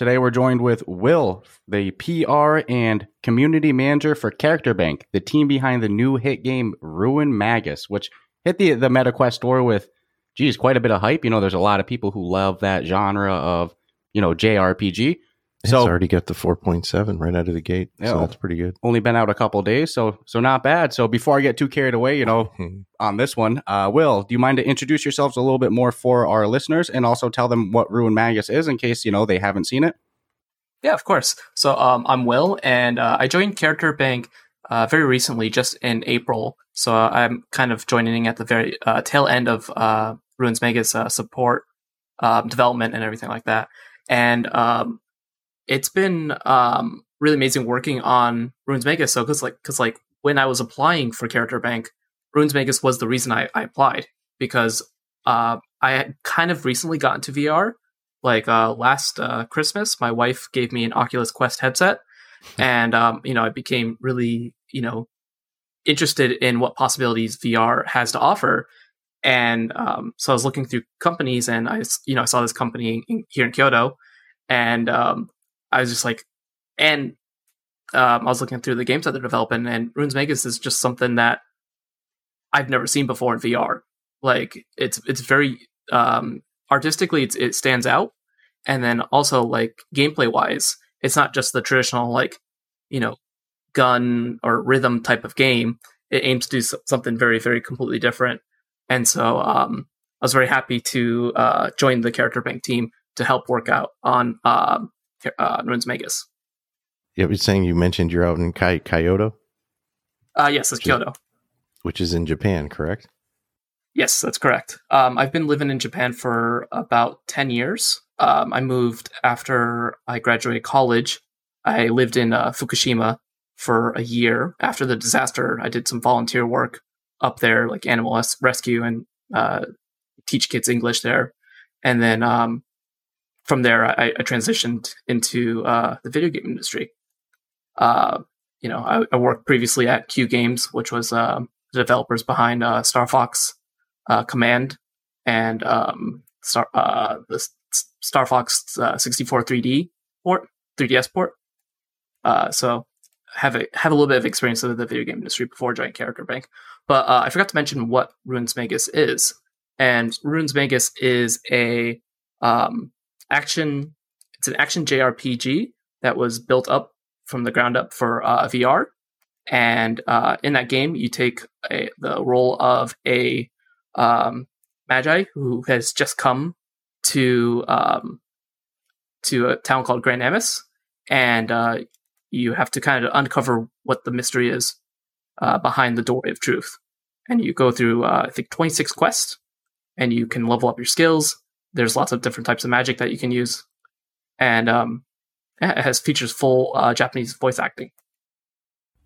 Today we're joined with Will, the PR and community manager for Character Bank, the team behind the new hit game Ruin Magus, which hit the the MetaQuest store with, geez, quite a bit of hype. You know, there's a lot of people who love that genre of, you know, JRPG. It's So already got the 4.7 right out of the gate. Yeah. So that's pretty good. only been out a couple days, so so not bad. So before I get too carried away, you know, on this one, uh, Will, do you mind to introduce yourselves a little bit more for our listeners, and also tell them what Ruin Magus is in case you know they haven't seen it? Yeah, of course. So um, I'm Will, and uh, I joined Character Bank uh, very recently, just in April. So uh, I'm kind of joining at the very uh, tail end of uh, Ruins Magus uh, support, um, development, and everything like that. And um, it's been um, really amazing working on Ruins Magus. So because like because like when I was applying for Character Bank, Ruins Magus was the reason I, I applied because uh, I had kind of recently gotten to VR like uh, last uh, Christmas, my wife gave me an Oculus Quest headset, and um, you know I became really you know interested in what possibilities VR has to offer. And um, so I was looking through companies, and I you know I saw this company in, here in Kyoto, and um, I was just like, and um, I was looking through the games that they're developing, and Ruins Magus is just something that I've never seen before in VR. Like it's it's very um, artistically it's, it stands out. And then also like gameplay wise it's not just the traditional like you know gun or rhythm type of game. It aims to do something very very completely different. And so um, i was very happy to uh, join the character bank team to help work out on um, uh, Ruins Magus. Yeah, you're saying you mentioned you're out in Kyoto, Uh, yes, it's. Kyoto. which is in Japan, correct? Yes, that's correct. Um, I've been living in Japan for about 10 years. Um, I moved after I graduated college. I lived in uh, Fukushima for a year after the disaster. I did some volunteer work up there, like animal res- rescue and uh, teach kids English there. And then um, from there, I, I transitioned into uh, the video game industry. Uh, you know, I, I worked previously at Q Games, which was um, the developers behind uh, Star Fox uh, Command and um, Star uh, the Star Fox uh, 64 3D port, 3DS port. So have a have a little bit of experience in the video game industry before joining Character Bank. But I forgot to mention what Ruins Magus is, and Ruins Magus is a um, action. It's an action JRPG that was built up from the ground up for uh, VR. And uh, in that game, you take a, the role of a um, magi who has just come to um, to a town called Grand Amis, and uh, you have to kind of uncover what the mystery is uh, behind the doorway of truth. And you go through, uh, I think, 26 quests, and you can level up your skills. There's lots of different types of magic that you can use, and um, it has features full uh, Japanese voice acting.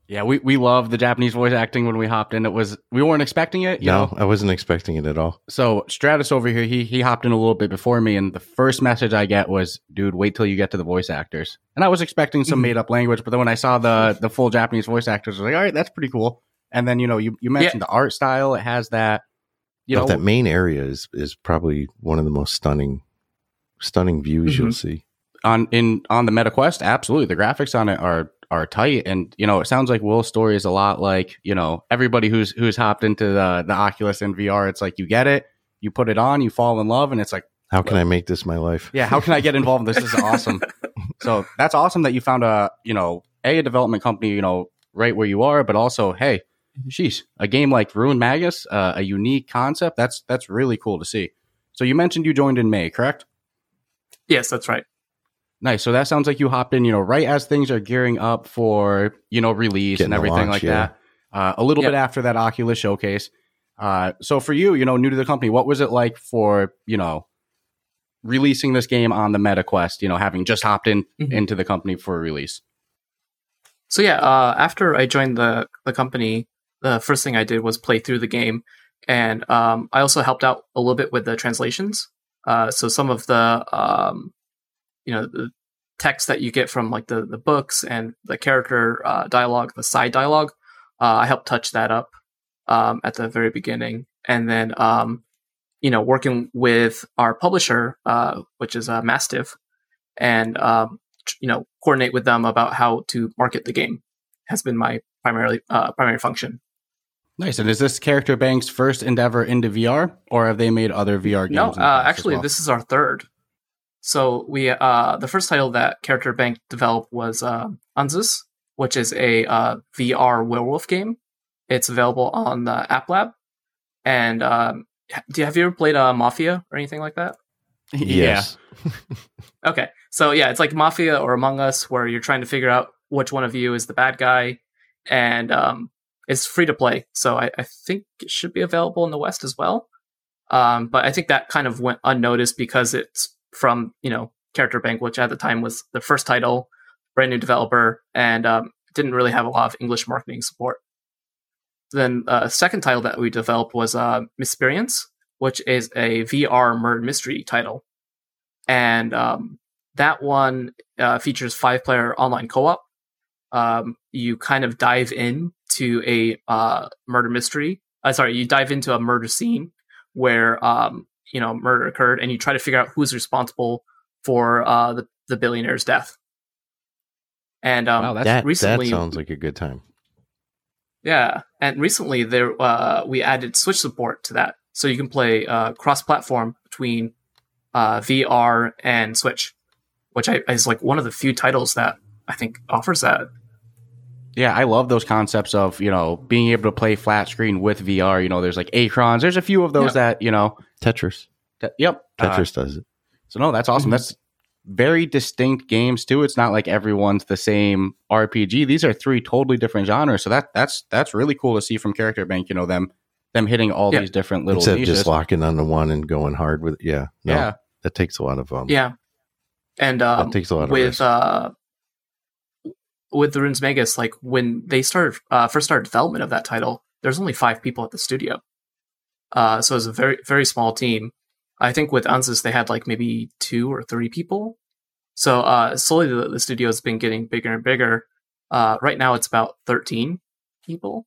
Yeah, we, we love the Japanese voice acting when we hopped in. It was we weren't expecting it, no, know. I wasn't expecting it at all. So Stratus over here, he he hopped in a little bit before me, and the first message I get was, "Dude, wait till you get to the voice actors." And I was expecting some Mhm. made up language, but then when I saw the the full Japanese voice actors, I was like, "All right, that's pretty cool." And then you know, you you mentioned the art style; it has that, you You know, that main area is is probably one of the most stunning, stunning views mm-hmm. you'll see. on in on the MetaQuest, absolutely. The graphics on it are are tight, and you know, it sounds like Will's story is a lot like you know everybody who's who's hopped into the the Oculus and VR. It's like you get it, you put it on, you fall in love, and it's like, How can I make this my life? yeah, how can I get involved? This This is awesome. so that's awesome that you found a you know a, a development company you know right where you are, but also hey, sheesh, a game like Ruin Magus, uh, a unique concept. That's that's really cool to see. So you mentioned you joined in May, correct? Yes, that's right. Nice. So that sounds like you hopped in, you know, right as things are gearing up for, you know, release Getting and everything launch, like yeah. that. Uh, a little Yep. bit after that Oculus showcase. Uh, so for you, you know, new to the company, what was it like for, you know, releasing this game on the MetaQuest, you know, having just hopped in Mhm. into the company for a release? So yeah, uh, after I joined the the company, the first thing I did was play through the game, and um, I also helped out a little bit with the translations. Uh, so some of the um, you know the text that you get from like the the books and the character uh, dialogue, the side dialogue, uh, I helped touch that up um, at the very beginning, and then um, you know working with our publisher, uh, which is uh, Mastiff, and um, you know coordinate with them about how to market the game has been my primarily uh, primary function. Nice. And is this Character Bank's first endeavor into VR, or have they made other VR games? No, uh, actually, well? this is our third. So we uh, the first title that Character Bank developed was uh, Unzus, which is a uh, VR werewolf game. It's available on the App Lab. And um, do you, have you ever played uh, Mafia or anything like that? Yes. Okay, so yeah, it's like Mafia or Among Us, where you're trying to figure out which one of you is the bad guy, and um, it's free to play. So I, I think it should be available in the West as well. Um, but I think that kind of went unnoticed because it's from you know Character Bank, which at the time was the first title, brand new developer, and um, didn't really have a lot of English marketing support. Then uh, second title that we developed was uh, Misperience, which is a VR murder mystery title and um, that one uh, features five player online co-op um, you kind of dive in to a uh, murder mystery uh, sorry you dive into a murder scene where um, you know murder occurred and you try to figure out who's responsible for uh, the, the billionaire's death and um, Wow, that's- that, recently- that sounds like a good time. Yeah, and recently there uh, we added Switch support to that, so you can play uh, cross-platform between uh, VR and Switch, which I, is like one of the few titles that I think offers that. Yeah, I love those concepts of, you know, being able to play flat screen with VR. You know, there's like Acrons. There's a few of those that, you know, Tetris. that, yep. Uh, Tetris does it. so, no, that's awesome. Mhm. That's very distinct games, too. It's not like everyone's the same RPG. These are three totally different genres. So, that that's that's really cool to see from Character Bank, you know, them them hitting all Yeah. these different little Instead just locking on the one and going hard with it. Yeah. No, yeah. That takes a lot of um Yeah, and um, that takes a lot of with risk. uh, with the Ruins Magus, like when they started uh, first started development of that title, there's only five people at the studio, uh, so it's a very very small team. I think with Ansys they had like maybe two or three people. So uh, slowly the, the studio has been getting bigger and bigger. Uh, right now it's about thirteen people.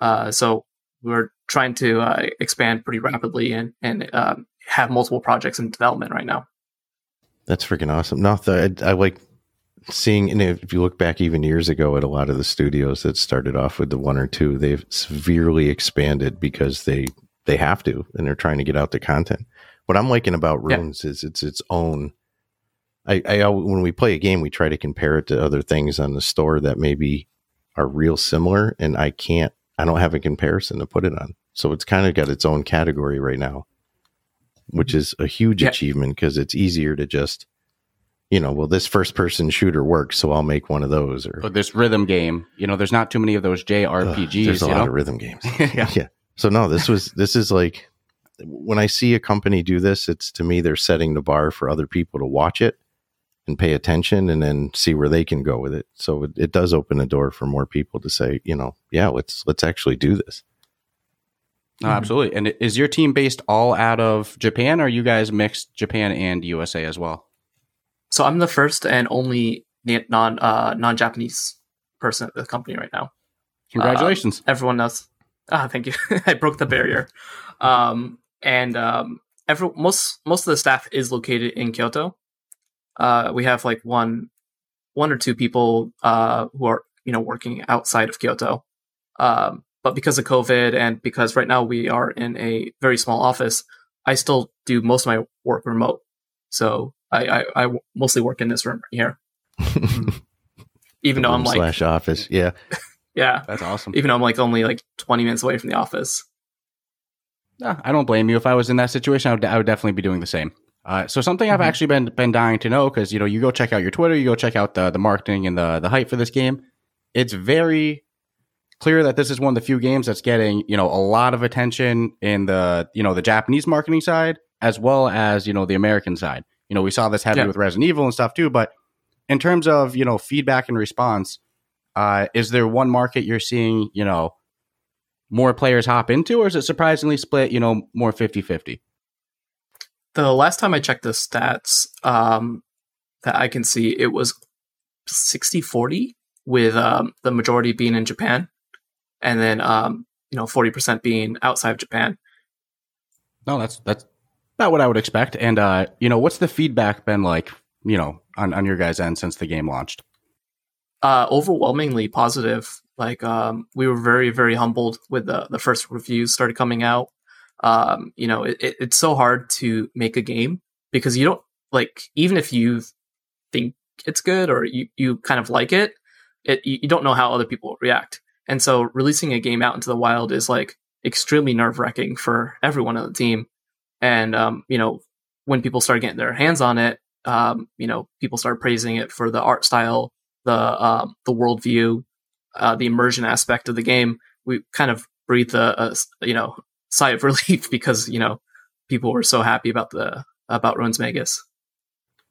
Uh, so we're trying to uh, expand pretty rapidly and and um, have multiple projects in development right now. That's freaking awesome. No, I, I like seeing, and if you look back even years ago at a lot of the studios that started off with the one or two, they've severely expanded because they they have to, and they're trying to get out the content. What I'm liking about Yeah. Ruins is it's its own. I, I when we play a game, we try to compare it to other things on the store that maybe are real similar, and I can't. I don't have a comparison to put it on, so it's kind of got its own category right now, which is a huge Yeah. achievement because it's easier to just, you know, well, this first person shooter works, so I'll make one of those. Or But this rhythm game, you know, there's not too many of those Ugh, JRPGs. there's a lot know? of rhythm games. yeah. yeah. So no, this was this is like when I see a company do this, it's to me they're setting the bar for other people to watch it and pay attention and then see where they can go with it. So it, it does open the door for more people to say, you know, yeah, let's let's actually do this. No, absolutely. And is your team based all out of Japan, or are you guys mixed Japan and USA as well? So I'm the first and only non uh, non Japanese person at the company right now. Congratulations. Everyone else, ah, thank you. I broke the barrier. Um, and um, every most most of the staff is located in Kyoto. Uh, we have like one one or two people uh, who are you know working outside of Kyoto. Um, but because of COVID and because right now we are in a very small office, I still do most of my work remote. So I, I, I mostly work in this room right here, even though I'm like, slash office. Yeah. yeah, That's awesome. even though I'm like only like 20 minutes away from the office. Yeah, I don't blame you. If I was in that situation, I would, I would definitely be doing the same. Uh, so something I've Mhm. actually been been dying to know because you know you go check out your Twitter, you go check out the the marketing and the the hype for this game. It's very clear that this is one of the few games that's getting you know a lot of attention in the you know the Japanese marketing side as well as you know the American side. You know we saw this heavy Yeah. with Resident Evil and stuff too, but in terms of you know feedback and response, Uh, is there one market you're seeing, you know, more players hop into, or is it surprisingly split, you know, more 50 50? The last time I checked the stats um, that I can see, it was 60 40 with um, the majority being in Japan and then, um, you know, 40% being outside of Japan. No, that's, that's about what I would expect. And, uh, you know, what's the feedback been like, you know, on, on your guys' end since the game launched? Uh, overwhelmingly positive. Like, um, we were very, very humbled with the, the first reviews started coming out. Um, you know, it, it, it's so hard to make a game because you don't like, even if you think it's good or you, you kind of like it, it, you don't know how other people react. And so releasing a game out into the wild is like extremely nerve wracking for everyone on the team. And, um, you know, when people start getting their hands on it, um, you know, people start praising it for the art style, the, um, the worldview, uh, the immersion aspect of the game. We kind of breathed a, a, you know, sigh of relief because, you know, people were so happy about the, about Ruins Magus.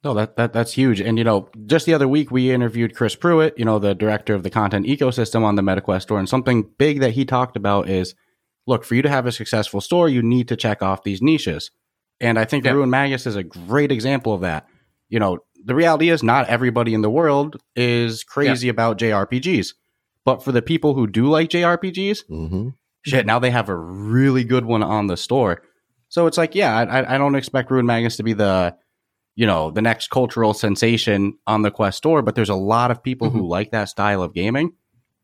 No, that, that that's huge. And you know, just the other week we interviewed Chris Pruett, you know, the director of the content ecosystem on the MetaQuest store, and something big that he talked about is look, for you to have a successful store, you need to check off these niches. And I think yep. Ruin Magus is a great example of that. You know, the reality is not everybody in the world is crazy yep. about JRPGs. But for the people who do like JRPGs, mm-hmm. shit, now they have a really good one on the store. So it's like, yeah, I, I don't expect Ruin Magus to be the you know, the next cultural sensation on the Quest store, but there's a lot of people mm-hmm. who like that style of gaming.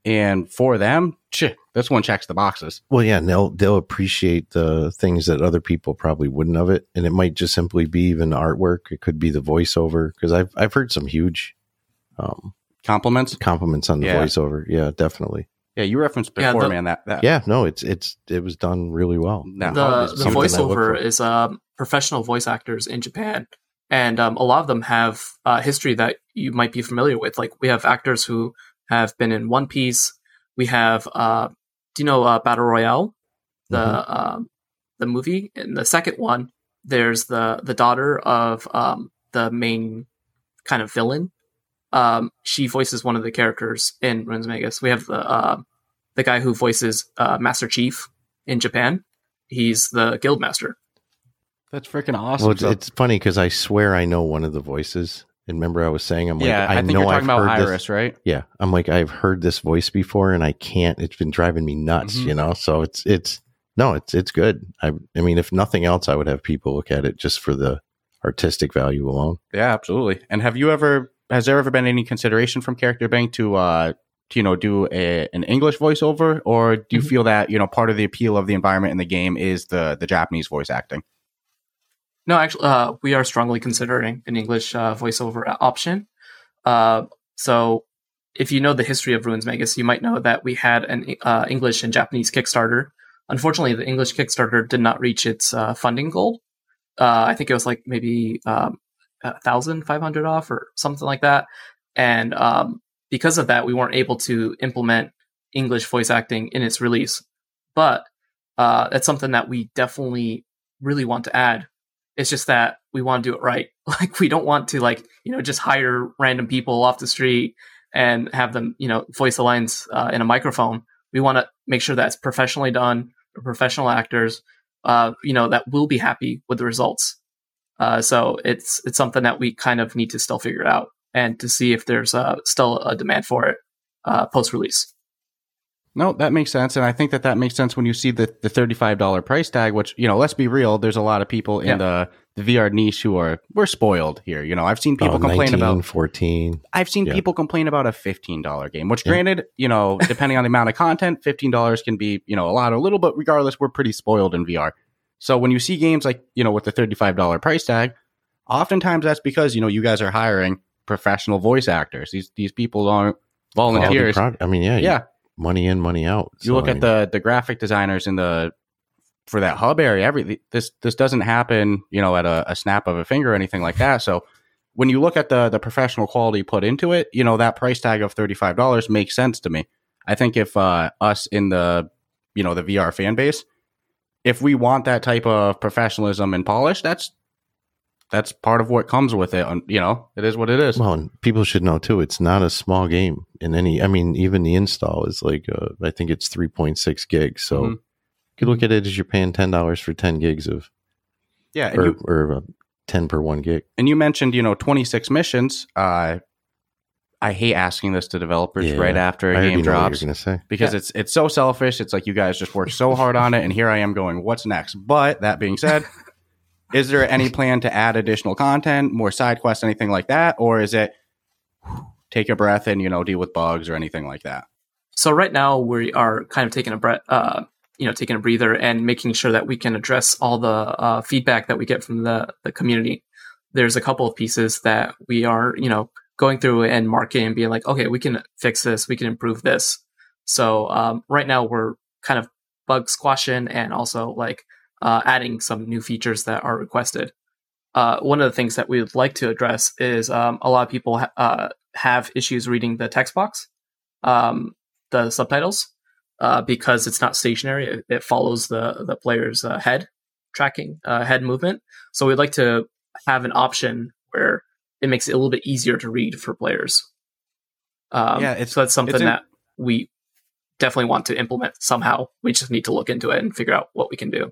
And for them, shit, this one checks the boxes. Well, yeah, and they'll they'll appreciate the things that other people probably wouldn't of it, and it might just simply be even artwork. It could be the voiceover because I've I've heard some huge um, compliments compliments on the yeah. voiceover. Yeah, definitely. Yeah, you referenced before, yeah, the, man. That, that yeah, no, it's it's it was done really well. the the voiceover is um, professional voice actors in Japan and um, a lot of them have uh, history that you might be familiar with. Like we have actors who have been in One Piece. We have, uh, do you know uh, Battle Royale, the mm-hmm. Um, the movie? In the second one, there's the the daughter of um, the main kind of villain. Um, she voices one of the characters in Ruins Magus. We have the uh, the guy who voices uh, Master Chief in Japan. He's the guild master. That's freaking awesome. Well, it's, it's funny because I swear I know one of the voices. And remember, I was saying, I'm yeah, like, I, I think know you're talking I've about heard Iris, this. right? Yeah, I'm like, I've heard this voice before, and I can't. It's been driving me nuts, mm-hmm. you know. So it's it's no, it's it's good. I I mean, if nothing else, I would have people look at it just for the artistic value alone. Yeah, absolutely. And have you ever? Has there ever been any consideration from Character Bank to uh to you know do a, an English voiceover, or do you mm-hmm. feel that you know part of the appeal of the environment in the game is the the Japanese voice acting? No, actually, uh, we are strongly considering an English uh, voiceover option. Uh, so, if you know the history of Ruins Magus, you might know that we had an uh, English and Japanese Kickstarter. Unfortunately, the English Kickstarter did not reach its uh, funding goal. Uh, I think it was like maybe um, thousand five hundred off or something like that. And um, because of that, we weren't able to implement English voice acting in its release. But that's something that we definitely really want to add it's just that we want to do it right. Like we don't want to like, you know, just hire random people off the street and have them, you know, voice the lines uh, in a microphone. We want to make sure that's professionally done, professional actors, uh, you know, that will be happy with the results. Uh, so it's it's something that we kind of need to still figure out and to see if there's uh, still a demand for it uh, post release. No, that makes sense, and I think that that makes sense when you see the the thirty five dollar price tag. Which you know, let's be real, there's a lot of people in yeah. the the VR niche who are we're spoiled here. You know, I've seen people oh, complain 19, about fourteen. I've seen yeah. people complain about a fifteen dollar game. Which, granted, you know, depending on the amount of content, fifteen dollars can be you know a lot or a little. But regardless, we're pretty spoiled in VR. So when you see games like you know with the thirty five dollar price tag, oftentimes that's because you know you guys are hiring professional voice actors. These these people aren't volunteers. I mean, yeah, yeah money in, money out. You so, look I mean, at the the graphic designers in the for that hub area. Every this this doesn't happen, you know, at a, a snap of a finger or anything like that. So when you look at the the professional quality put into it, you know that price tag of thirty five dollars makes sense to me. I think if uh, us in the you know the VR fan base, if we want that type of professionalism and polish, that's that's part of what comes with it. You know, it is what it is. Well, and people should know too. It's not a small game in any. I mean, even the install is like uh, I think it's three point six gigs. So Mhm. you could look at it as you're paying ten dollars for ten gigs of, yeah, and or, you, or uh, ten per one gig. and you mentioned you know 26 missions. Uh, I hate asking this to developers Yeah, right after a I already game know what drops you're gonna say. because it's it's so selfish. It's like you guys just worked so hard on it, and here I am going, what's next? But that being said, is there any plan to add additional content, more side quests, anything like that, or is it take a breath and you know deal with bugs or anything like that? So right now we are kind of taking a breath, uh, you know, taking a breather and making sure that we can address all the uh, feedback that we get from the the community. There's a couple of pieces that we are, you know, going through and marking and being like, okay, we can fix this, we can improve this. So um, right now we're kind of bug squashing and also like uh, adding some new features that are requested. Uh, one of the things that we would like to address is um, a lot of people ha- uh, have issues reading the text box. Um, the subtitles uh, because it's not stationary. It, it follows the the player's uh, head tracking, uh, head movement. So we'd like to have an option where it makes it a little bit easier to read for players. Um, Yeah, it's- so that's something in- that we definitely want to implement somehow. We just need to look into it and figure out what we can do.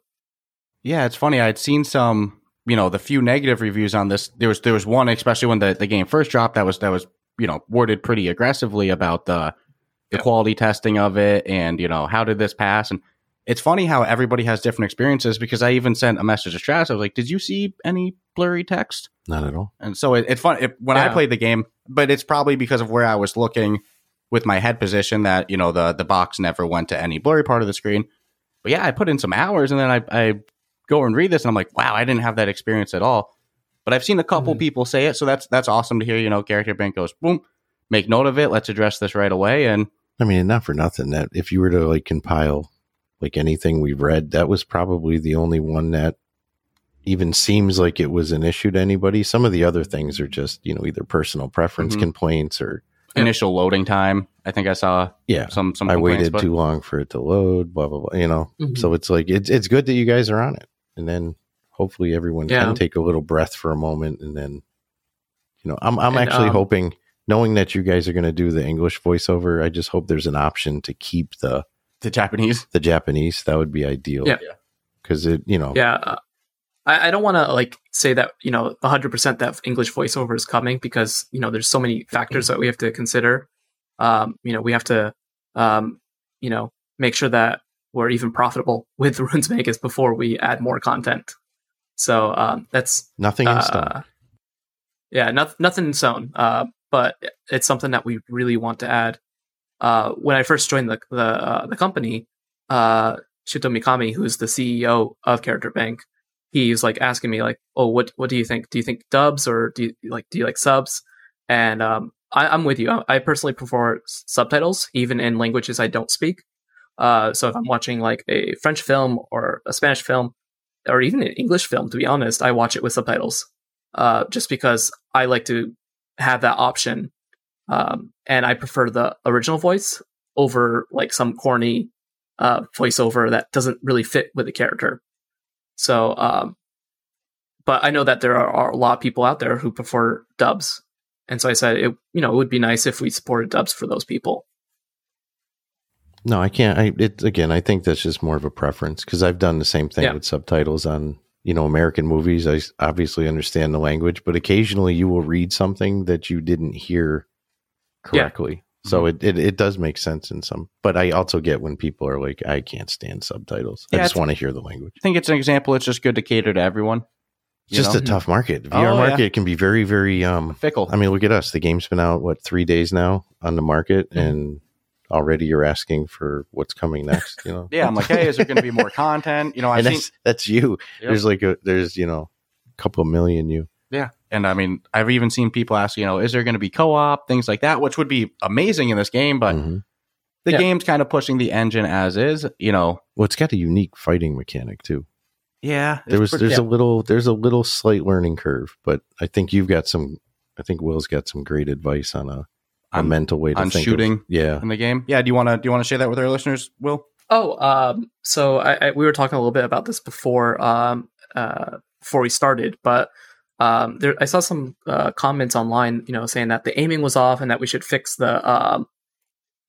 Yeah, it's funny. I'd seen some, you know, the few negative reviews on this. There was there was one, especially when the, the game first dropped, that was that was you know worded pretty aggressively about the the Yeah. quality testing of it and you know how did this pass and it's funny how everybody has different experiences because I even sent a message to Stratus. I was like, "Did you see any blurry text?" Not at all. And so it, it's fun it, when I played the game, but it's probably because of where I was looking with my head position that you know the the box never went to any blurry part of the screen. But yeah, I put in some hours and then I, I go and read this and I'm like, wow, I didn't have that experience at all. But I've seen a couple Mhm. people say it, so that's that's awesome to hear. You know, character bank goes boom, make note of it. Let's address this right away. And I mean, not for nothing. That if you were to like compile like anything we've read, that was probably the only one that even seems like it was an issue to anybody. Some of the other things are just you know either personal preference Mhm. complaints or initial loading time, I think I saw yeah, some some. I waited but- too long for it to load. Blah blah blah. You know, Mhm. so it's like it's it's good that you guys are on it, and then hopefully everyone Yeah. can take a little breath for a moment, and then you know, I'm I'm And, actually um, hoping, knowing that you guys are going to do the English voiceover, I just hope there's an option to keep the the Japanese. the Japanese. That would be ideal. Yeah. because it you know Yeah. uh, I, I don't want to like say that, you know, 100% that English voiceover is coming because, you know, there's so many factors that we have to consider. Um, you know, we have to, um, you know, make sure that we're even profitable with Ruins Magus before we add more content. So um, that's nothing in stone. uh, yeah, not, nothing in stone. Uh, but it's something that we really want to add. Uh, when I first joined the the, uh, the company, uh, Shito Mikami, who's the CEO of Character Bank, he's like asking me like, "Oh, what what do you think? Do you think dubs or do you like do you like subs?" And um, I, I'm with you. I, I personally prefer s- subtitles, even in languages I don't speak. Uh, so if I'm watching like a French film or a Spanish film, or even an English film, to be honest, I watch it with subtitles, uh, just because I like to have that option, um, and I prefer the original voice over like some corny uh, voiceover that doesn't really fit with the character. So, um, but I know that there are, are a lot of people out there who prefer dubs, and so I said, it, you know, it would be nice if we supported dubs for those people. No, I can't. I it again. I think that's just more of a preference because I've done the same thing Yeah. with subtitles on you know American movies. I obviously understand the language, but occasionally you will read something that you didn't hear Yeah. correctly. So it, it it does make sense in some. But I also get when people are like, I can't stand subtitles. I just want to hear the language. I think it's an example. It's just good to cater to everyone. It's just know? a tough market. The Oh, VR yeah. market can be very very um. Fickle. I mean, look at us. The game's been out what three days now on the market, Mm-hmm. and already you're asking for what's coming next. You know. yeah, I'm like, hey, is there going to be more content? You know, I've and seen that's that's you. Yep. There's like a there's you know a couple million you. Yeah. And I mean, I've even seen people ask, you know, is there going to be co op, things like that, which would be amazing in this game. But Mhm. the Yeah. game's kind of pushing the engine as is, you know. Well, it's got a unique fighting mechanic too. Yeah. There was pretty- there's yeah. a little there's a little slight learning curve, but I think you've got some. I think Will's got some great advice on a On- mental way to on think of- shooting. yeah, in the game. Yeah. Do you want to do you want to share that with our listeners, Will? Oh, um, so I, I, we were talking a little bit about this before, um, uh, before we started, but um, there I saw some uh, comments online, you know, saying that the aiming was off and that we should fix the um,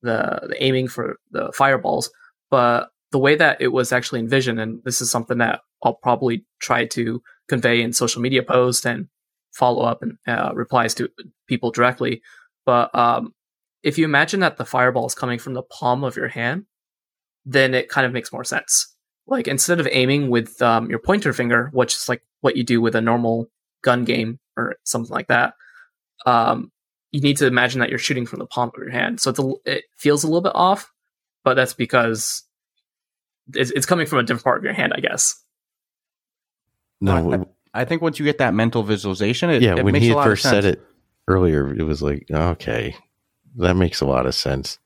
the the aiming for the fireballs. But the way that it was actually envisioned, and this is something that I'll probably try to convey in social media posts and follow up and uh, replies to people directly. But um, if you imagine that the fireball is coming from the palm of your hand, then it kind of makes more sense. Like instead of aiming with um, your pointer finger, which is like what you do with a normal gun game or something like that, um, you need to imagine that you're shooting from the palm of your hand. So it's a, it feels a little bit off, but that's because it's, it's coming from a different part of your hand, I guess. No, I, I think once you get that mental visualization, it, yeah, it when makes he a lot first said it earlier, it was like, okay, that makes a lot of sense.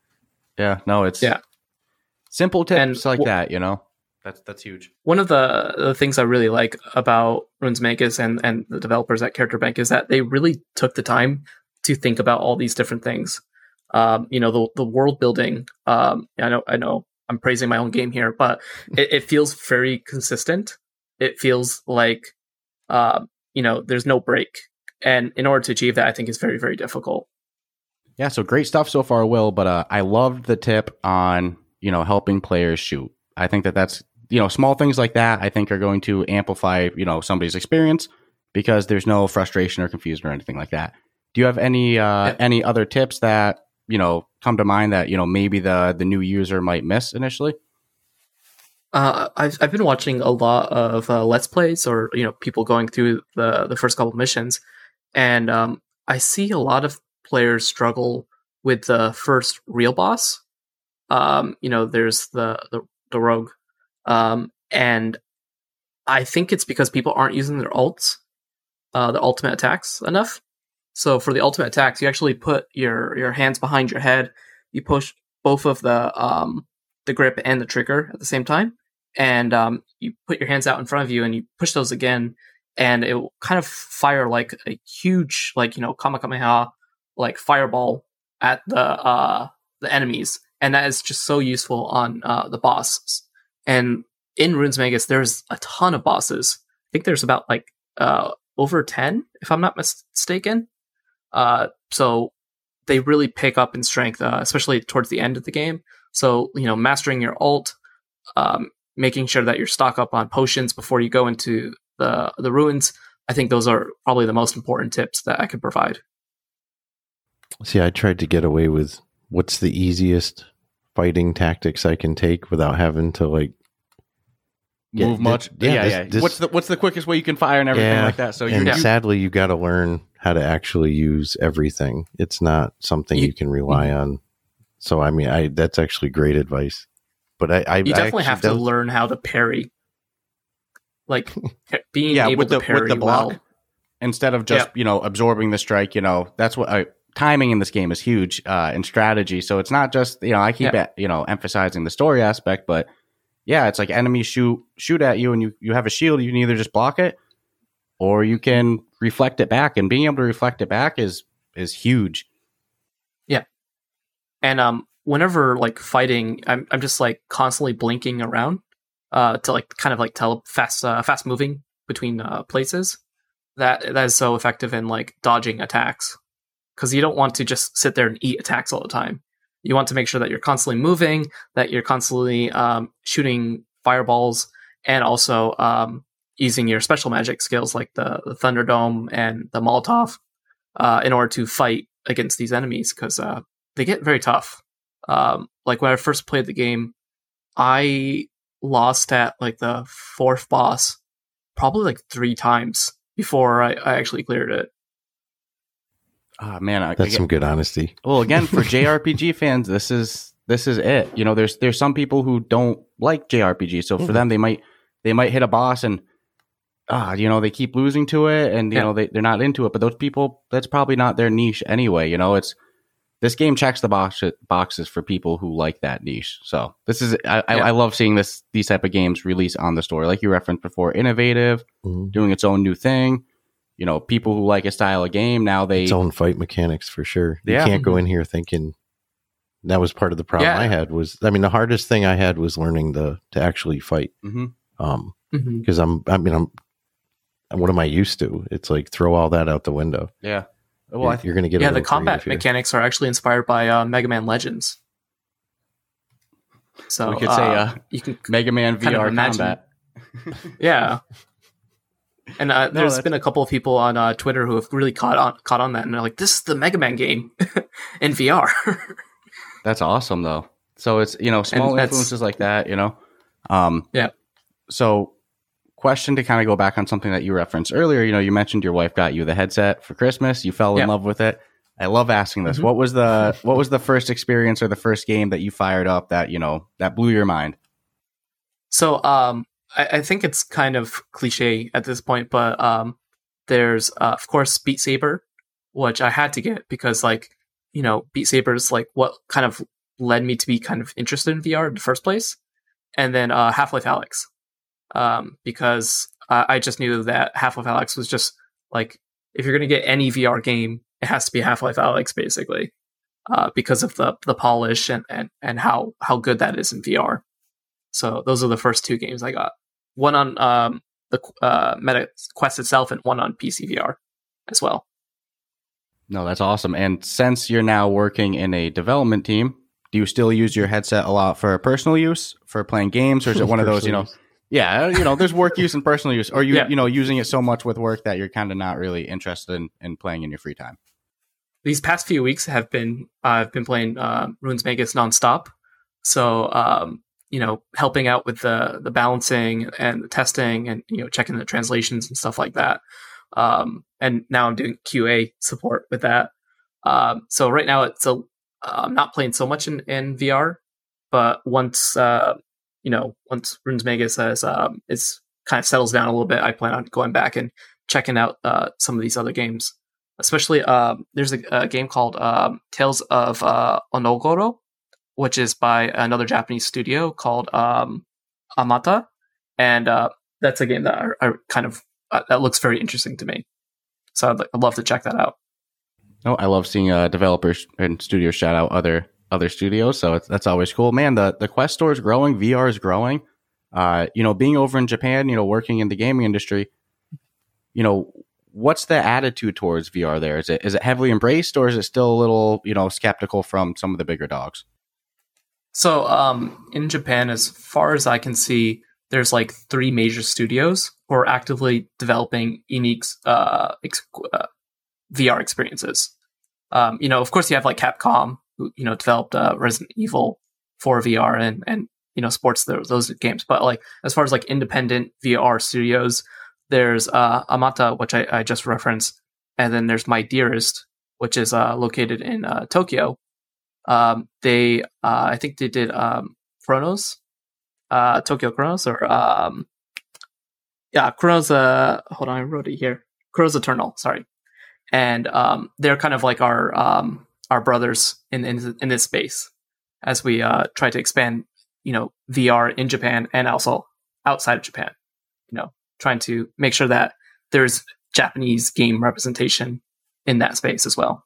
Yeah, no, it's Yeah. simple tips And like wh- that. You know, that's that's huge. one of the, the things I really like about Ruins Magus and, and the developers at Character Bank is that they really took the time to think about all these different things. Um, you know, the the world building. Um, I know, I know, I'm praising my own game here, but it, it feels very consistent. It feels like, uh, you know, there's no break, and in order to achieve that, I think is very very difficult. Yeah, so great stuff so far, Will. But uh, I loved the tip on you know helping players shoot. I think that that's you know small things like that. I think are going to amplify you know somebody's experience because there's no frustration or confusion or anything like that. Do you have any uh, Yeah. any other tips that you know come to mind that you know maybe the the new user might miss initially? Uh, I've I've been watching a lot of uh, let's plays or you know people going through the the first couple missions, and um, I see a lot of players struggle with the first real boss. Um, you know, there's the the, the rogue, um, and I think it's because people aren't using their ults, uh, the ultimate attacks enough. So for the ultimate attacks, you actually put your your hands behind your head. You push both of the um, the grip and the trigger at the same time. And um, you put your hands out in front of you and you push those again, and it will kind of fire like a huge, like, you know, Kamehameha, like fireball at the uh, the enemies. And that is just so useful on uh, the bosses. And in Ruins Magus, there's a ton of bosses. I think there's about like uh, over 10, if I'm not mistaken. Uh, so they really pick up in strength, uh, especially towards the end of the game. So, you know, mastering your alt um, making sure that you're stock up on potions before you go into the the ruins. I think those are probably the most important tips that I could provide. See, I tried to get away with what's the easiest fighting tactics I can take without having to like Yeah, Move thi- much? yeah, Yeah, this- yeah. this- what's the what's the quickest way you can fire and everything Yeah, like that? So you, and you sadly you got to learn how to actually use everything. It's not something you, You- can rely on. So I mean, I that's actually great advice. But I, I You I definitely actually- have to learn how to parry, like being yeah able with the to parry with the block well. instead of just you know absorbing the strike. You know that's what timing in this game is huge uh, in strategy. So it's not just you know I keep Yeah. you know emphasizing the story aspect, but yeah, it's like enemies shoot shoot at you and you you have a shield. You can either just block it or you can reflect it back, and being able to reflect it back is is huge. Yeah, and um, whenever like fighting, I'm I'm just like constantly blinking around, uh, to like kind of like tell fast uh, fast moving between uh, places. That that is so effective in like dodging attacks, because you don't want to just sit there and eat attacks all the time. You want to make sure that you're constantly moving, that you're constantly um, shooting fireballs, and also um, using your special magic skills like the, the Thunderdome and the Molotov uh, in order to fight against these enemies. Because uh, they get very tough. Um, like when I first played the game, I lost at like the fourth boss probably like three times before I, I actually cleared it. Oh man, I, I that's get- some good honesty. Well, again, for JRPG fans, this is this is it. You know, there's there's some people who don't like JRPG, so for Mhm. them, they might they might hit a boss and ah, you know, they keep losing to it, and you Yeah. know they they're not into it. But those people, that's probably not their niche anyway. You know, it's this game checks the box boxes for people who like that niche. So this is I, I, Yeah. I love seeing this these type of games release on the store, like you referenced before, innovative, Mhm. doing its own new thing. You know, people who like a style of game now they Its own fight mechanics for sure. You can't go in here thinking that was part of the problem Yeah. I had was I mean the hardest thing I had was learning the to actually fight. Mhm. Um Mm-hmm. because I'm I mean I'm what am I used to? It's like throw all that out the window. Yeah. Well, you're, I th- you're going to get a yeah, the combat mechanics are actually inspired by uh, Mega Man Legends. So We could say, uh, you can Mega Man kind of VR imagine- combat. yeah. And uh, No, there's that's- been a couple of people on uh, Twitter who have really caught on caught on that, and they're like, "This is the Mega Man game in VR." That's awesome, though. So it's you know small influences like that, you know. Um, Yeah. So, question to kind of go back on something that you referenced earlier. You know, you mentioned your wife got you the headset for Christmas. You fell in Yeah. love with it. I love asking this. Mhm. What was the what was the first experience or the first game that you fired up that you know that blew your mind? So um, I, I think it's kind of cliche at this point, but um, there's uh, of course Beat Saber, which I had to get because like you know Beat Saber is like what kind of led me to be kind of interested in VR in the first place, and then uh, Half Life Alyx, um, because uh, I just knew that Half Life Alyx was just like if you're gonna get any VR game, it has to be Half Life Alyx basically. Uh, because of the the polish and, and, and how, how good that is in VR. So those are the first two games I got. One on um, the uh, Meta Quest itself, and one on PC VR as well. No, that's awesome. And since you're now working in a development team, do you still use your headset a lot for personal use, for playing games, or is it one of those, you know, yeah, you know, there's work use and personal use, or you, Yeah. you know, using it so much with work that you're kind of not really interested in, in playing in your free time. These past few weeks have been I've been playing uh, Ruins Magus nonstop. So um, you know, helping out with the the balancing and the testing, and you know, checking the translations and stuff like that. Um, and now I'm doing QA support with that. Um, so right now it's a I'm not playing so much in, in VR, but once uh, you know once Ruins Magus has um, is kind of settles down a little bit, I plan on going back and checking out uh, some of these other games. Especially, um, there's a, a game called um, Tales of uh, Onogoro, which is by another Japanese studio called um, Amata, and uh, that's a game that I, kind of uh, that looks very interesting to me. So I'd, I'd love to check that out. No, I love seeing uh, developers and studios shout out other other studios, so that's always cool. Man, the the Quest store is growing, VR is growing. Uh, you know, being over in Japan, you know, working in the gaming industry, you know, what's the attitude towards VR there? Is it is it heavily embraced, or is it still a little, you know, skeptical from some of the bigger dogs? So, um, in Japan, as far as I can see, there's like three major studios who are actively developing unique uh, ex- uh, VR experiences. Um, you know, of course, you have like Capcom, you know developed uh, Resident Evil for VR and and you know sports those, those games. But like as far as like independent VR studios, there's uh, Amata, which I, I just referenced, and then there's My Dearest, which is uh, located in uh, Tokyo. Um, they, uh, I think they did um, Chronos, uh, Tokyo Chronos, or um, yeah, Chronos. Uh, hold on, I wrote it here. Chronos Eternal. Sorry, and um, they're kind of like our um, our brothers in, in in this space as we uh, try to expand, you know, VR in Japan and also outside of Japan. You know, trying to make sure that there's Japanese game representation in that space as well.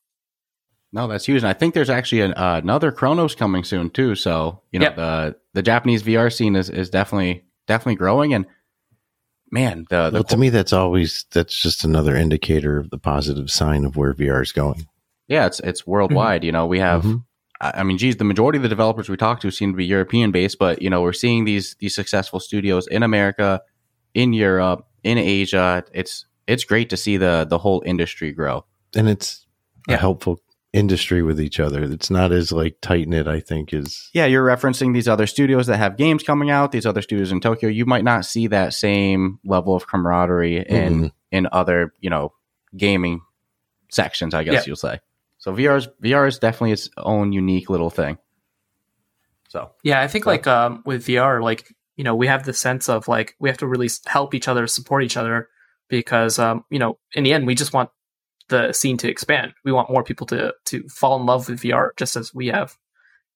No, that's huge. And I think there's actually an, uh, another Chronos coming soon too. So you know Yep. the the Japanese VR scene is, is definitely definitely growing. And man, the, the Well, to me, that's always that's just another indicator of the positive sign of where VR is going. Yeah, it's it's worldwide. You know, we have. Mhm. I I mean, geez, the majority of the developers we talk to seem to be European based, but you know, we're seeing these these successful studios in America, in Europe, in Asia. It's it's great to see the the whole industry grow. and it's Yeah. a helpful industry with each other. It's not as like tight knit. I think is Yeah, you're referencing these other studios that have games coming out. These other studios in Tokyo, you might not see that same level of camaraderie in Mhm. in other you know gaming sections. I guess Yeah. you'll say. So VR is VR is definitely its own unique little thing. So Yeah, I think So- like um, with VR, like you know, we have the sense of like we have to really help each other, support each other, because um, you know, in the end, we just want the scene to expand. We want more people to to fall in love with VR just as we have,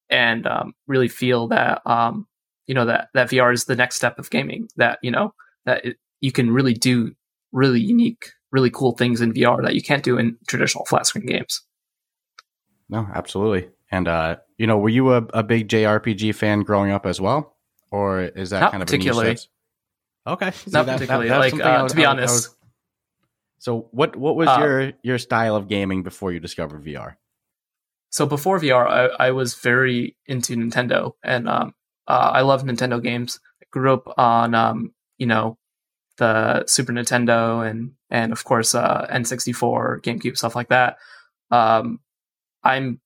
and um, really feel that um, you know that that VR is the next step of gaming. That you know that it, you can really do really unique, really cool things in VR that you can't do in traditional flat screen games. No, absolutely. And uh, you know, were you a, a big JRPG fan growing up as well, or is that Not kind of particularly. A niche that's- okay, See, Not that- that- particularly. that's like uh, was- to be I was- I honest, was- So what what was Uh, your your style of gaming before you discovered VR? So before VR, I, I was very into Nintendo, and um, uh, I love Nintendo games. I grew up on, um, you know, the Super Nintendo and and of course uh, N64, GameCube, stuff like that. Um, I'm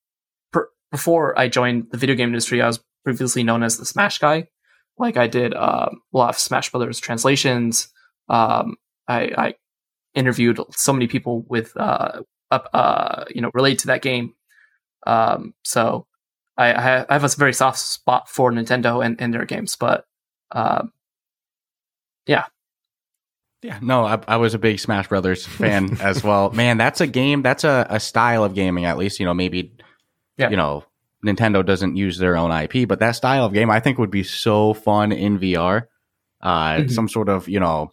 per- before I joined the video game industry, I was previously known as the Smash guy. Like I did uh, a lot of Smash Brothers translations. Um, I, I interviewed so many people with uh, uh, you know, related to that game. Um, so I, I ha- I have a very soft spot for Nintendo and, and their games, but um, Yeah, no, I, I was a big Smash Brothers fan as well. Man, that's a game. That's a, a style of gaming. At least you know maybe, Yeah. you know, Nintendo doesn't use their own IP, but that style of game I think would be so fun in VR. Uh, Mhm. Some sort of you know,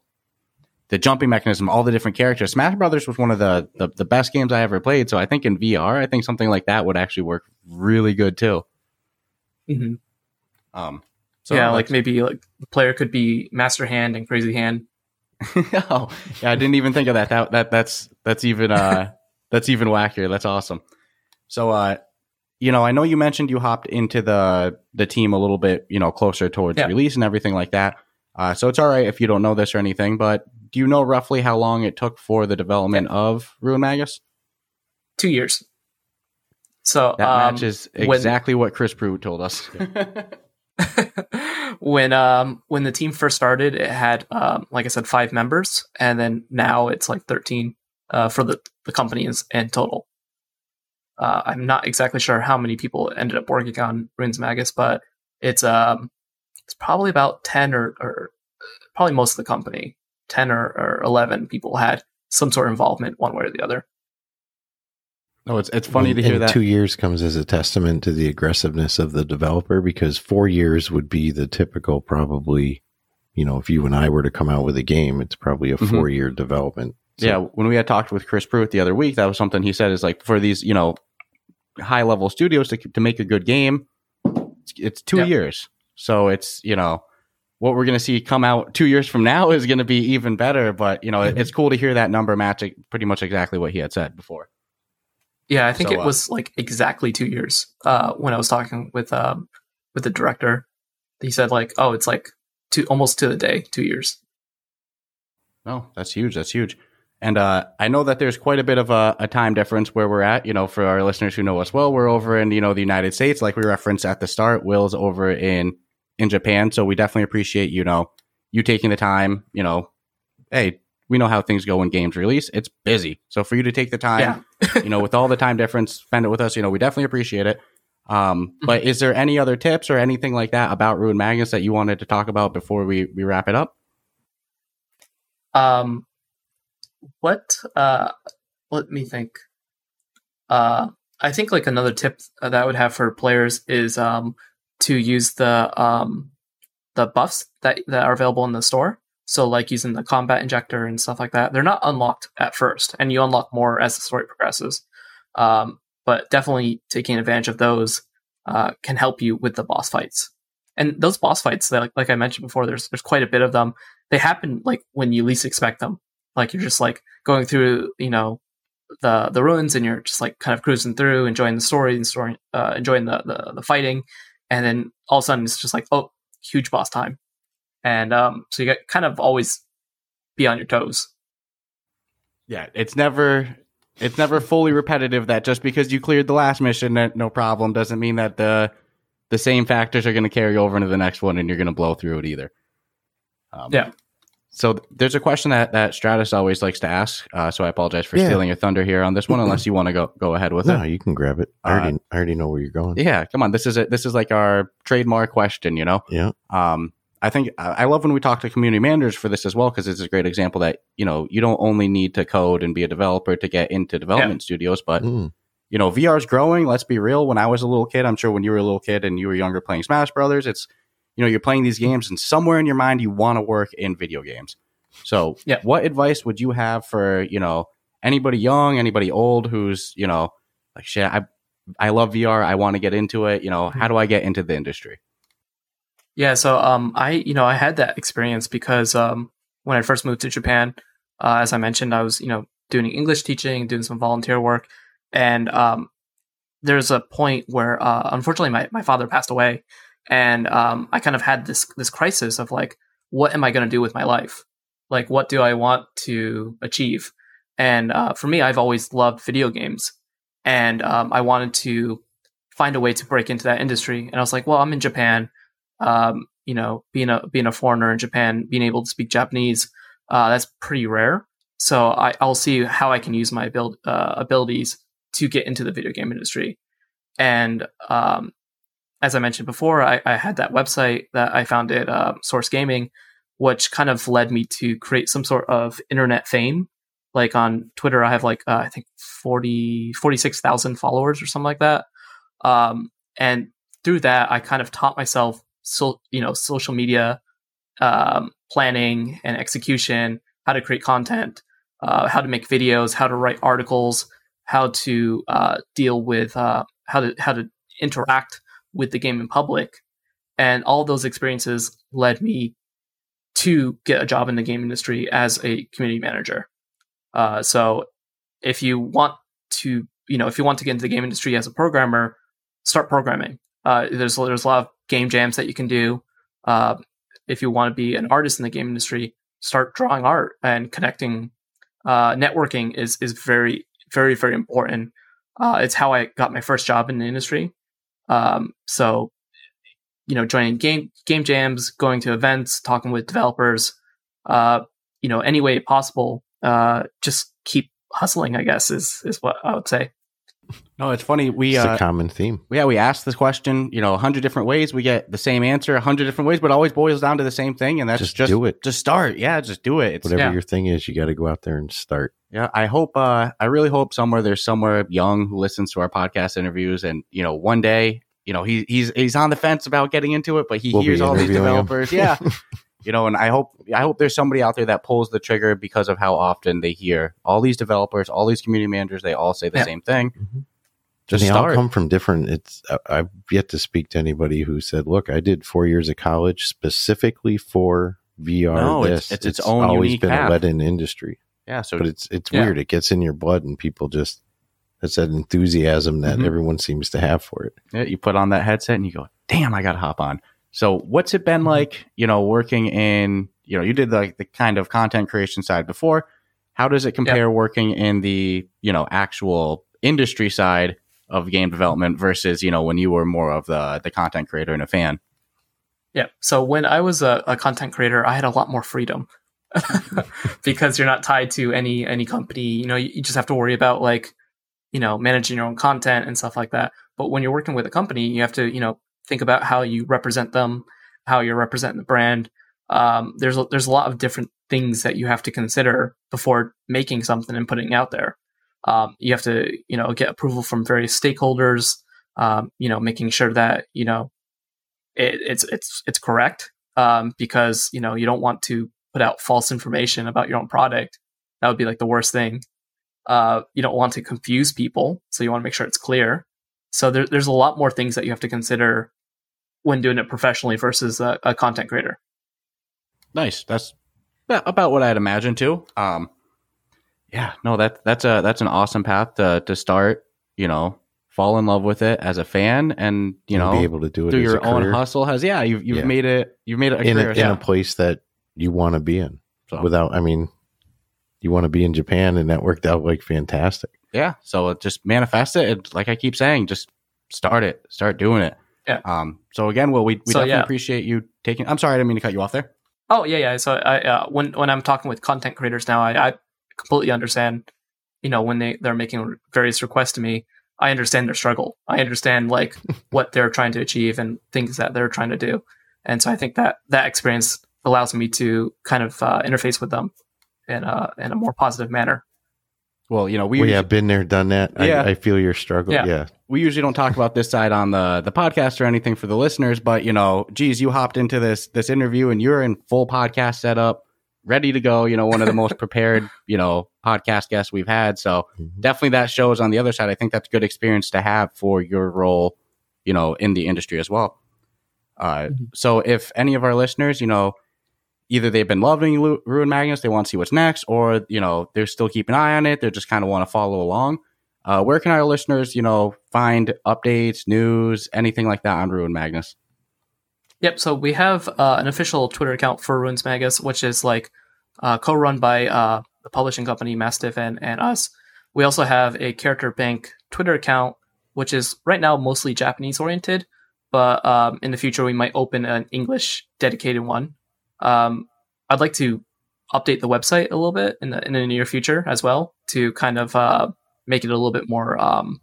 the jumping mechanism, all the different characters. Smash Brothers was one of the, the the best games I ever played. So I think in VR, I think something like that would actually work really good too. mhm. Um, so yeah, like maybe like the player could be Master Hand and Crazy Hand. oh, yeah, I didn't even think of that. That that that's that's even uh that's even wackier. That's awesome. So uh you know, I know you mentioned you hopped into the the team a little bit, you know, closer towards Yeah. release and everything like that. Uh so it's all right if you don't know this or anything, but do you know roughly how long it took for the development of Ruin Magus? Two years. So That um, matches when- exactly what Chris Pruett told us. when um when the team first started, it had um like I said five members, and then now it's like thirteen uh, for the the company in, total. Uh, I'm not exactly sure how many people ended up working on Ruins Magus, but it's um it's probably about ten or, or probably most of the company, ten or, or eleven people had some sort of involvement one way or the other. No, it's it's funny And- to hear and that. Two years comes as a testament to the aggressiveness of the developer because four years would be the typical, probably, you know, if you and I were to come out with a game, it's probably a mm-hmm. four year development. So- yeah, when we had talked with Chris Pruett the other week, that was something he said is like for these, you know, high level studios to to make a good game, it's, it's two Yeah. years. So it's you know what we're going to see come out two years from now is going to be even better. But you know, it- it's cool to hear that number match pretty much exactly what he had said before. Yeah, I think So, it uh, was like exactly two years. Uh, when I was talking with um with the director, he said like, "Oh, it's like two almost to the day, two years." No, that's huge. That's huge. And uh, I know that there's quite a bit of a, a time difference where we're at. You know, for our listeners who know us well, we're over in you know the United States, like we referenced at the start. Will's over in in Japan, so we definitely appreciate you know you taking the time. You know, hey, we know how things go when games release. It's busy, so for you to take the time, you know, with all the time difference, spend it with us. You know, we definitely appreciate it. Um, but is there any other tips or anything like that about Ruin Magnus that you wanted to talk about before we we wrap it up? Um, what? Uh, let me think. Uh, I think like another tip that I would have for players is um to use the um the buffs that that are available in the store. So like using the combat injector and stuff like that. They're not unlocked at first, and you unlock more as the story progresses. Um, but definitely taking advantage of those uh, can help you with the boss fights. And those boss fights, like I mentioned before, there's there's quite a bit of them. They happen like when you least expect them. Like you're just like going through, you know, the the ruins, and you're just like kind of cruising through, enjoying the story and story, uh, enjoying the, the the fighting, and then all of a sudden it's just like, oh, huge boss time, and um, so you get kind of always be on your toes. Yeah, it's never it's never fully repetitive that just because you cleared the last mission that no problem doesn't mean that the the same factors are going to carry over into the next one and you're going to blow through it either. Um, Yeah. So th- there's a question that that Stratus always likes to ask. Uh, so I apologize for Yeah. stealing your thunder here on this one, unless you want to go go ahead with No, it. No, you can grab it. I Uh, I already know where you're going. Yeah, come on. This is it. This is like our trademark question. You know. Yeah. Um, I think I I love when we talk to community managers for this as well because it's a great example that you know you don't only need to code and be a developer to get into development studios, but Mm. you know VR is growing. Let's be real. When I was a little kid, I'm sure when you were a little kid and you were younger playing Smash Brothers, it's you know you're playing these games and somewhere in your mind you want to work in video games. So, Yeah. what advice would you have for you know anybody young, anybody old who's you know like shit? I I love VR. I want to get into it. You know, how do I get into the industry? Yeah, so um, I you know I had that experience because um, when I first moved to Japan, uh, as I mentioned, I was you know doing English teaching, doing some volunteer work, and um, there's a point where uh, unfortunately my, my father passed away, and um, I kind of had this this crisis of like, what am I going to do with my life? Like, what do I want to achieve? And uh, for me, I've always loved video games, and um, I wanted to find a way to break into that industry. And I was like, well, I'm in Japan. Um, you know, being a being a foreigner in Japan, being able to speak Japanese, uh, that's pretty rare. So I, I'll see how I can use my build, uh, abilities to get into the video game industry. And um, as I mentioned before, I, I, had that website that I founded, uh, Source Gaming, which kind of led me to create some sort of internet fame. Like on Twitter, I have like, uh, I think 40, 46,000 followers or something like that. Um, and through that, I kind of taught myself, so, you know, social media um, planning and execution, how to create content, uh, how to make videos, how to write articles, how to uh, deal with uh, how to how to interact with the game in public, and all those experiences led me to get a job in the game industry as a community manager. Uh, so, if you want to, you know, if you want to get into the game industry as a programmer, start programming. Uh, there's there's a lot of game jams that you can do. Uh, if you want to be an artist in the game industry, start drawing art and connecting. Uh, networking is is very very very important. Uh, it's how I got my first job in the industry. Um, so, you know, joining game game jams, going to events, talking with developers, uh, you know, any way possible. Uh, just keep hustling. I guess is is what I would say. No, it's funny. We It's uh, a common theme. yeah, we ask this question, you know, a hundred different ways. We get the same answer a hundred different ways, but it always boils down to the same thing, and that's Just just, do it. Just start. Yeah, just do it. It's, Whatever yeah. your thing is, you got to go out there and start. yeah, I hope. Uh, I really hope somewhere there's somewhere young who listens to our podcast interviews, and you know, one day, you know, he, he's he's on the fence about getting into it, but he We'll hears all these developers. Yeah, you know, and I hope I hope there's somebody out there that pulls the trigger because of how often they hear all these developers, all these community managers. They all say the Yeah. same thing. Mhm. Just and they all come from different. It's I- I've yet to speak to anybody who said, "Look, I did four years of college specifically for VR." No, it's- this. it's its own always unique been path. a let-in industry, Yeah, so but it's it's Yeah. weird. It gets in your blood, and people just it's that enthusiasm that Mhm. everyone seems to have for it. Yeah, you put on that headset and you go, damn, I got to hop on. So, what's it been mm-hmm. like, you know, working in, you know, you did like the kind of content creation side before. How does it compare working in the, you know, actual industry side of game development versus, you know, when you were more of the the content creator and a fan? Yeah. So when I was a, a content creator, I had a lot more freedom because you're not tied to any any company. You know, you, you just have to worry about like, you know, managing your own content and stuff like that. But when you're working with a company, you have to, you know, think about how you represent them, how you're representing the brand. Um, there's a, there's a lot of different things that you have to consider before making something and putting out there. Um, you have to, you know, get approval from various stakeholders. Um, you know, making sure that you know it, it's it's it's correct um, because you know you don't want to put out false information about your own product. That would be like the worst thing. Uh, you don't want to confuse people, so you want to make sure it's clear. So there, there's a lot more things that you have to consider when doing it professionally versus a, a content creator. Nice. That's about what I'd imagine too. Um, yeah, no, that that's a that's an awesome path to to start. You know, fall in love with it as a fan, and you And know, be able to do it through your own career hustle has yeah, you've you've Yeah. made it you've made it a in, a, career. in a place that you want to be in. So- Without, I mean, you want to be in Japan, and that worked out like fantastic. Yeah so it just manifest it and like i keep saying just start it start doing it Yeah. um so again well we, we So, definitely yeah. appreciate you taking i'm sorry i didn't mean to cut you off there Oh yeah, yeah. So I uh, when when I'm talking with content creators now, I, I completely understand. You know, when they they're making various requests to me, I understand their struggle. I understand like what they're trying to achieve and things that they're trying to do. And so I think that that experience allows me to kind of uh, interface with them in a in a more positive manner. Well you know we We usually, have been there, done that. Yeah. I, I feel your struggle. Yeah. Yeah. we usually don't talk about this side on the the podcast or anything for the listeners but you know geez you hopped into this this interview and you're in full podcast setup ready to go you know one of the most prepared you know podcast guests we've had so Mhm. definitely that shows on the other side i think that's a good experience to have for your role you know in the industry as well uh, Mhm. so if any of our listeners you know either they've been loving Lu- Ruin Magnus, they want to see what's next, or you know they're still keeping an eye on it. They just kind of want to follow along. Uh, where can our listeners, you know, find updates, news, anything like that on Ruin Magnus? Yep. So we have uh, an official Twitter account for Ruins Magus, which is like uh, co-run by uh, the publishing company Mastiff and, and us. We also have a Character Bank Twitter account, which is right now mostly Japanese oriented, but um, in the future we might open an English dedicated one. Um, I'd like to update the website a little bit in the in the near future as well to kind of uh, make it a little bit more um,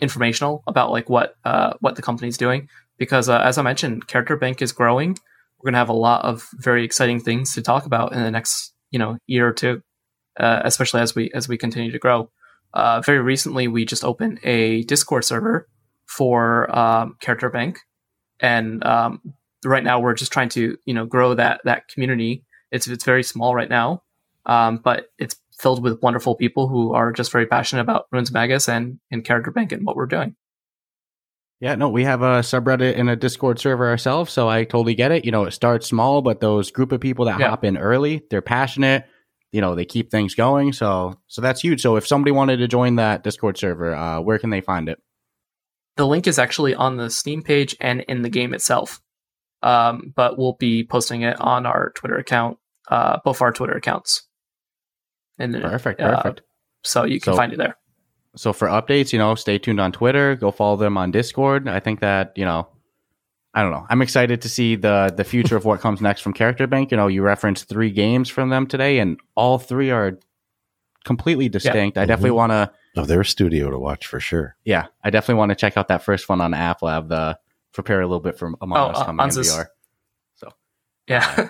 informational about like what uh, what the company's doing because uh, as I mentioned, Character Bank is growing. We're gonna have a lot of very exciting things to talk about in the next you know year or two, uh, especially as we as we continue to grow. Uh, very recently, we just opened a Discord server for um, Character Bank, and um, right now we're just trying to you know grow that that community. It's it's very small right now, um, but it's filled with wonderful people who are just very passionate about Ruins Magus and and Character Bank and what we're doing. Yeah, no, we have a subreddit and a Discord server ourselves, so I totally get it. You know, it starts small, but those group of people that Yeah. hop in early, they're passionate. You know, they keep things going. So, so that's huge. So, if somebody wanted to join that Discord server, uh, where can they find it? The link is actually on the Steam page and in the game itself. Um, but we'll be posting it on our Twitter account, uh, both our Twitter accounts. And then, Perfect, uh, perfect. so you can So- find it there. So for updates, you know, stay tuned on Twitter. Go follow them on Discord. I think that you know, I don't know. I'm excited to see the the future of what comes next from Character Bank. You know, you referenced three games from them today, and all three are completely distinct. I definitely Mhm. want to. Oh, they're a studio to watch for sure. Yeah, I definitely want to check out that first one on App Lab. The prepare a little bit for Among Oh, Us uh, coming in Ansys. VR. Yeah. Uh,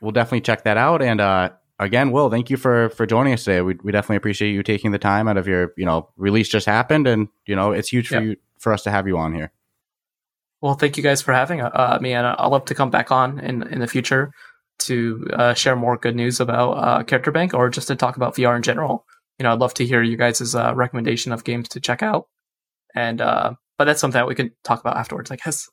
we'll definitely check that out. And uh, again, Will, thank you for for joining us today. We we definitely appreciate you taking the time out of your you know release just happened, and you know it's huge for you for us to have you on here. Well, thank you guys for having uh, me, and I'll love to come back on in in the future to uh, share more good news about uh, Character Bank or just to talk about VR in general. You know, I'd love to hear you guys' uh, recommendation of games to check out, and uh, but that's something that we can talk about afterwards, I guess.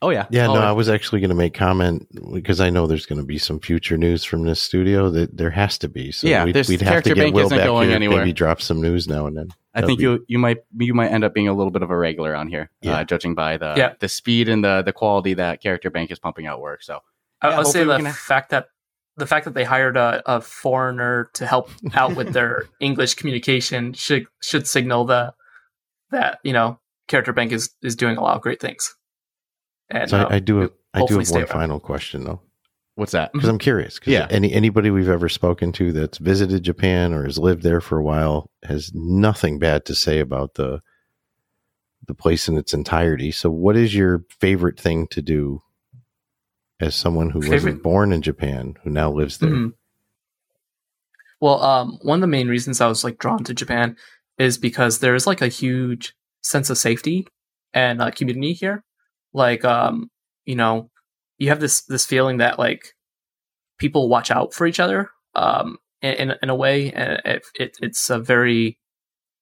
Oh yeah, Yeah, Oh, no, I was actually going to make comment because I know there's going to be some future news from this studio that there has to be. So Yeah, we'd, this we'd have Character to get Bank Will isn't back going here, anywhere. maybe drop some news now and then. I That'd think be- you you might you might end up being a little bit of a regular on here, Yeah. uh, judging by the Yeah. the speed and the the quality that Character Bank is pumping out work. So I Yeah, I'll say the can- fact that the fact that they hired a, a foreigner to help out with their English communication should should signal the that you know Character Bank is is doing a lot of great things. And So uh, I, I do have, I do have one around. final question though, what's that? because I'm curious. 'cause Yeah. Any anybody we've ever spoken to that's visited Japan or has lived there for a while has nothing bad to say about the the place in its entirety. So, what is your favorite thing to do as someone who wasn't born in Japan who now lives there? Mhm. Well, um, one of the main reasons I was like drawn to Japan is because there's like a huge sense of safety and uh, community here. Like, um, you know, you have this this feeling that like people watch out for each other, um, in in, a way, and it, it, it's a very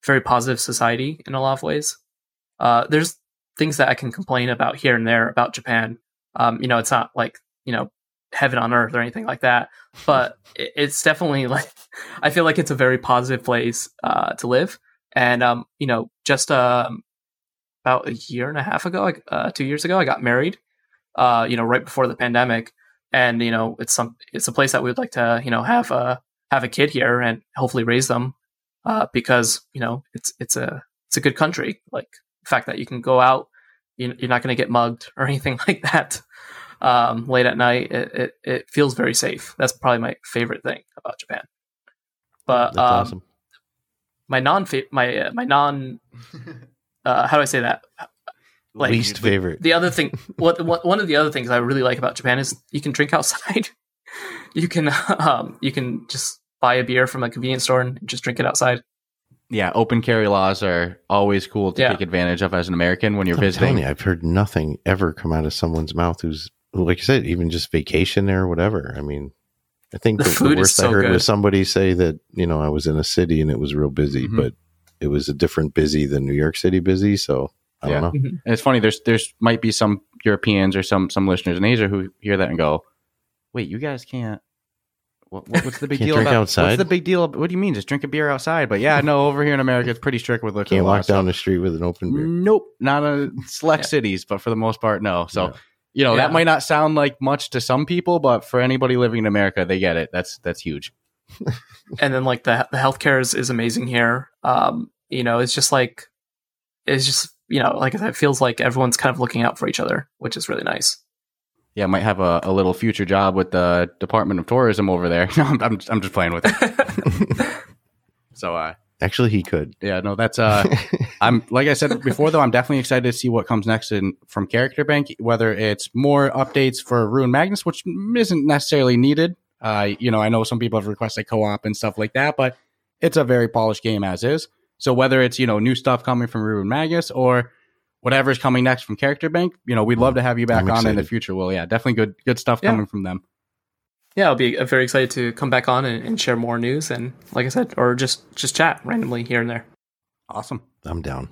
very positive society in a lot of ways. Uh, there's things that I can complain about here and there about Japan. Um, you know, it's not like you know heaven on earth or anything like that but it- it's definitely like I feel like it's a very positive place uh, to live. And um, you know, just um, about a year and a half ago, like, uh, two years ago, I got married. Uh, you know, right before the pandemic, and you know, it's some it's a place that we'd like to you know have a have a kid here and hopefully raise them uh, because you know it's it's a it's a good country. Like the fact that you can go out, you, you're not going to get mugged or anything like that um, late at night. It, it it feels very safe. That's probably my favorite thing about Japan. But That's um, awesome. My non my uh, my non uh, how do I say that? like, Least favorite. The other thing, what, what one of the other things I really like about Japan is you can drink outside. you can um you can just buy a beer from a convenience store and just drink it outside. Yeah, open carry laws are always cool to Yeah. take advantage of as an American when you're I'm telling visiting. you, I've heard nothing ever come out of someone's mouth who's, like you said, even just vacation there or whatever. I mean, I think The the, the food is worst I heard good. was somebody say that, you know, I was in a city and it was real busy, Mhm. but it was a different busy than New York City busy. So I Yeah. don't know. And it's funny. There's there's might be some Europeans or some some listeners in Asia who hear that and go, "Wait, you guys can't What, what- what's the big deal drink about outside? What's the big deal? What do you mean? Just drink a beer outside? But yeah, no, over here in America, it's pretty strict with liquor Can't walk down the street with an open beer. Nope, not a select Yeah. cities, but for the most part, no. So Yeah. You know Yeah. that might not sound like much to some people, but for anybody living in America, they get it. That's that's huge. and then like the the healthcare is, is amazing here. Um, you know, it's just like it's just you know, like it feels like everyone's kind of looking out for each other, which is really nice. Yeah, might have a, a little future job with the Department of Tourism over there. No, I'm I'm, I'm just playing with it. So uh, Actually, he could. yeah, no, that's uh, I'm like I said before though, I'm definitely excited to see what comes next in from Character Bank. Whether it's more updates for Ruin Magnus, which isn't necessarily needed. Uh, you know, I know some people have requested co-op and stuff like that, but it's a very polished game as is. So whether it's you know new stuff coming from Ruin Magnus or whatever's coming next from Character Bank, you know, we'd love to have you back I'm on in the future. Well, yeah, definitely good good stuff Yeah. coming from them. Yeah, I'll be uh, very excited to come back on and, and share more news and like I said, or just just chat randomly here and there. Awesome. I'm down.